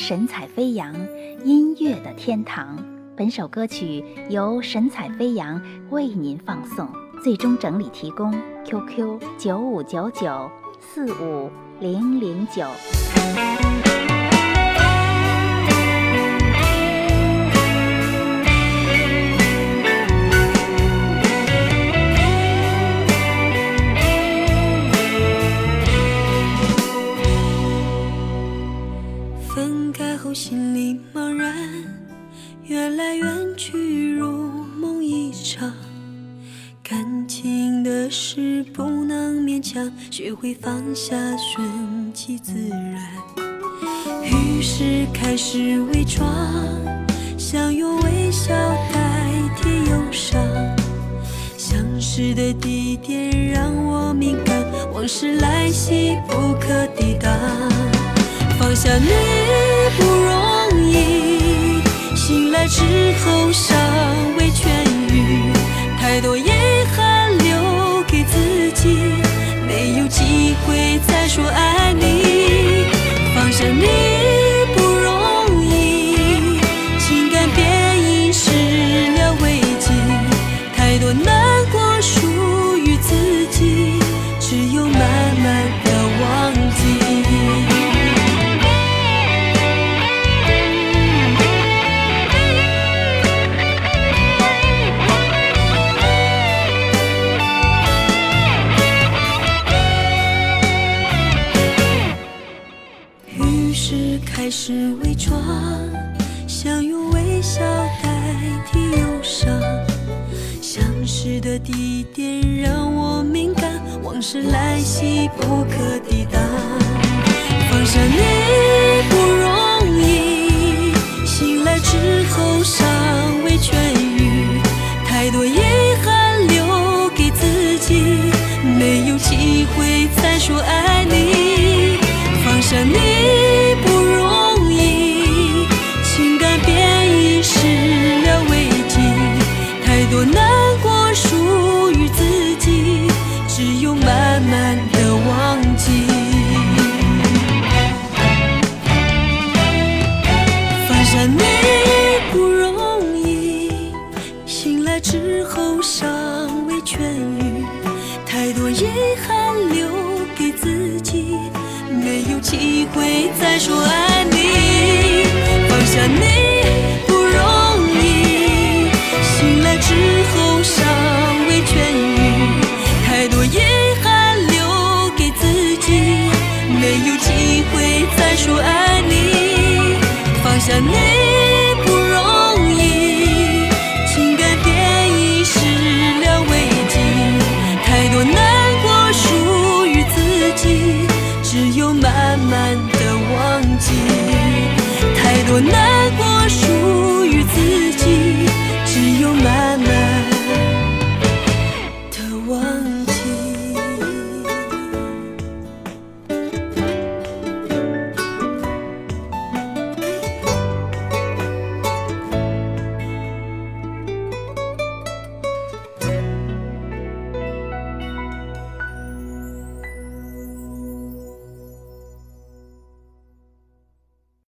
神采飞扬，音乐的天堂。本首歌曲由神采飞扬为您放送，最终整理提供 QQ 九五九九四五零零九。心里茫然，缘来缘去如梦一场。感情的事不能勉强，学会放下，顺其自然。于是开始伪装，想用微笑代替忧伤。相识的地点让我敏感，往事来袭不可抵挡。放下你不容易，醒来之后尚未痊愈，太多遗憾留给自己，没有机会再说爱你。放下你是伪装，想用微笑代替忧伤。相识的地点让我敏感，往事来袭不可抵挡。放下你不容易，醒来之后尚未痊愈，太多遗憾留给自己，没有机会再说爱你。放下你来之后尚未痊愈，太多遗憾留给自己，没有机会再说爱你。放下你不容易，醒来之后尚未痊愈，太多遗憾留给自己，没有机会再说爱你。放下你。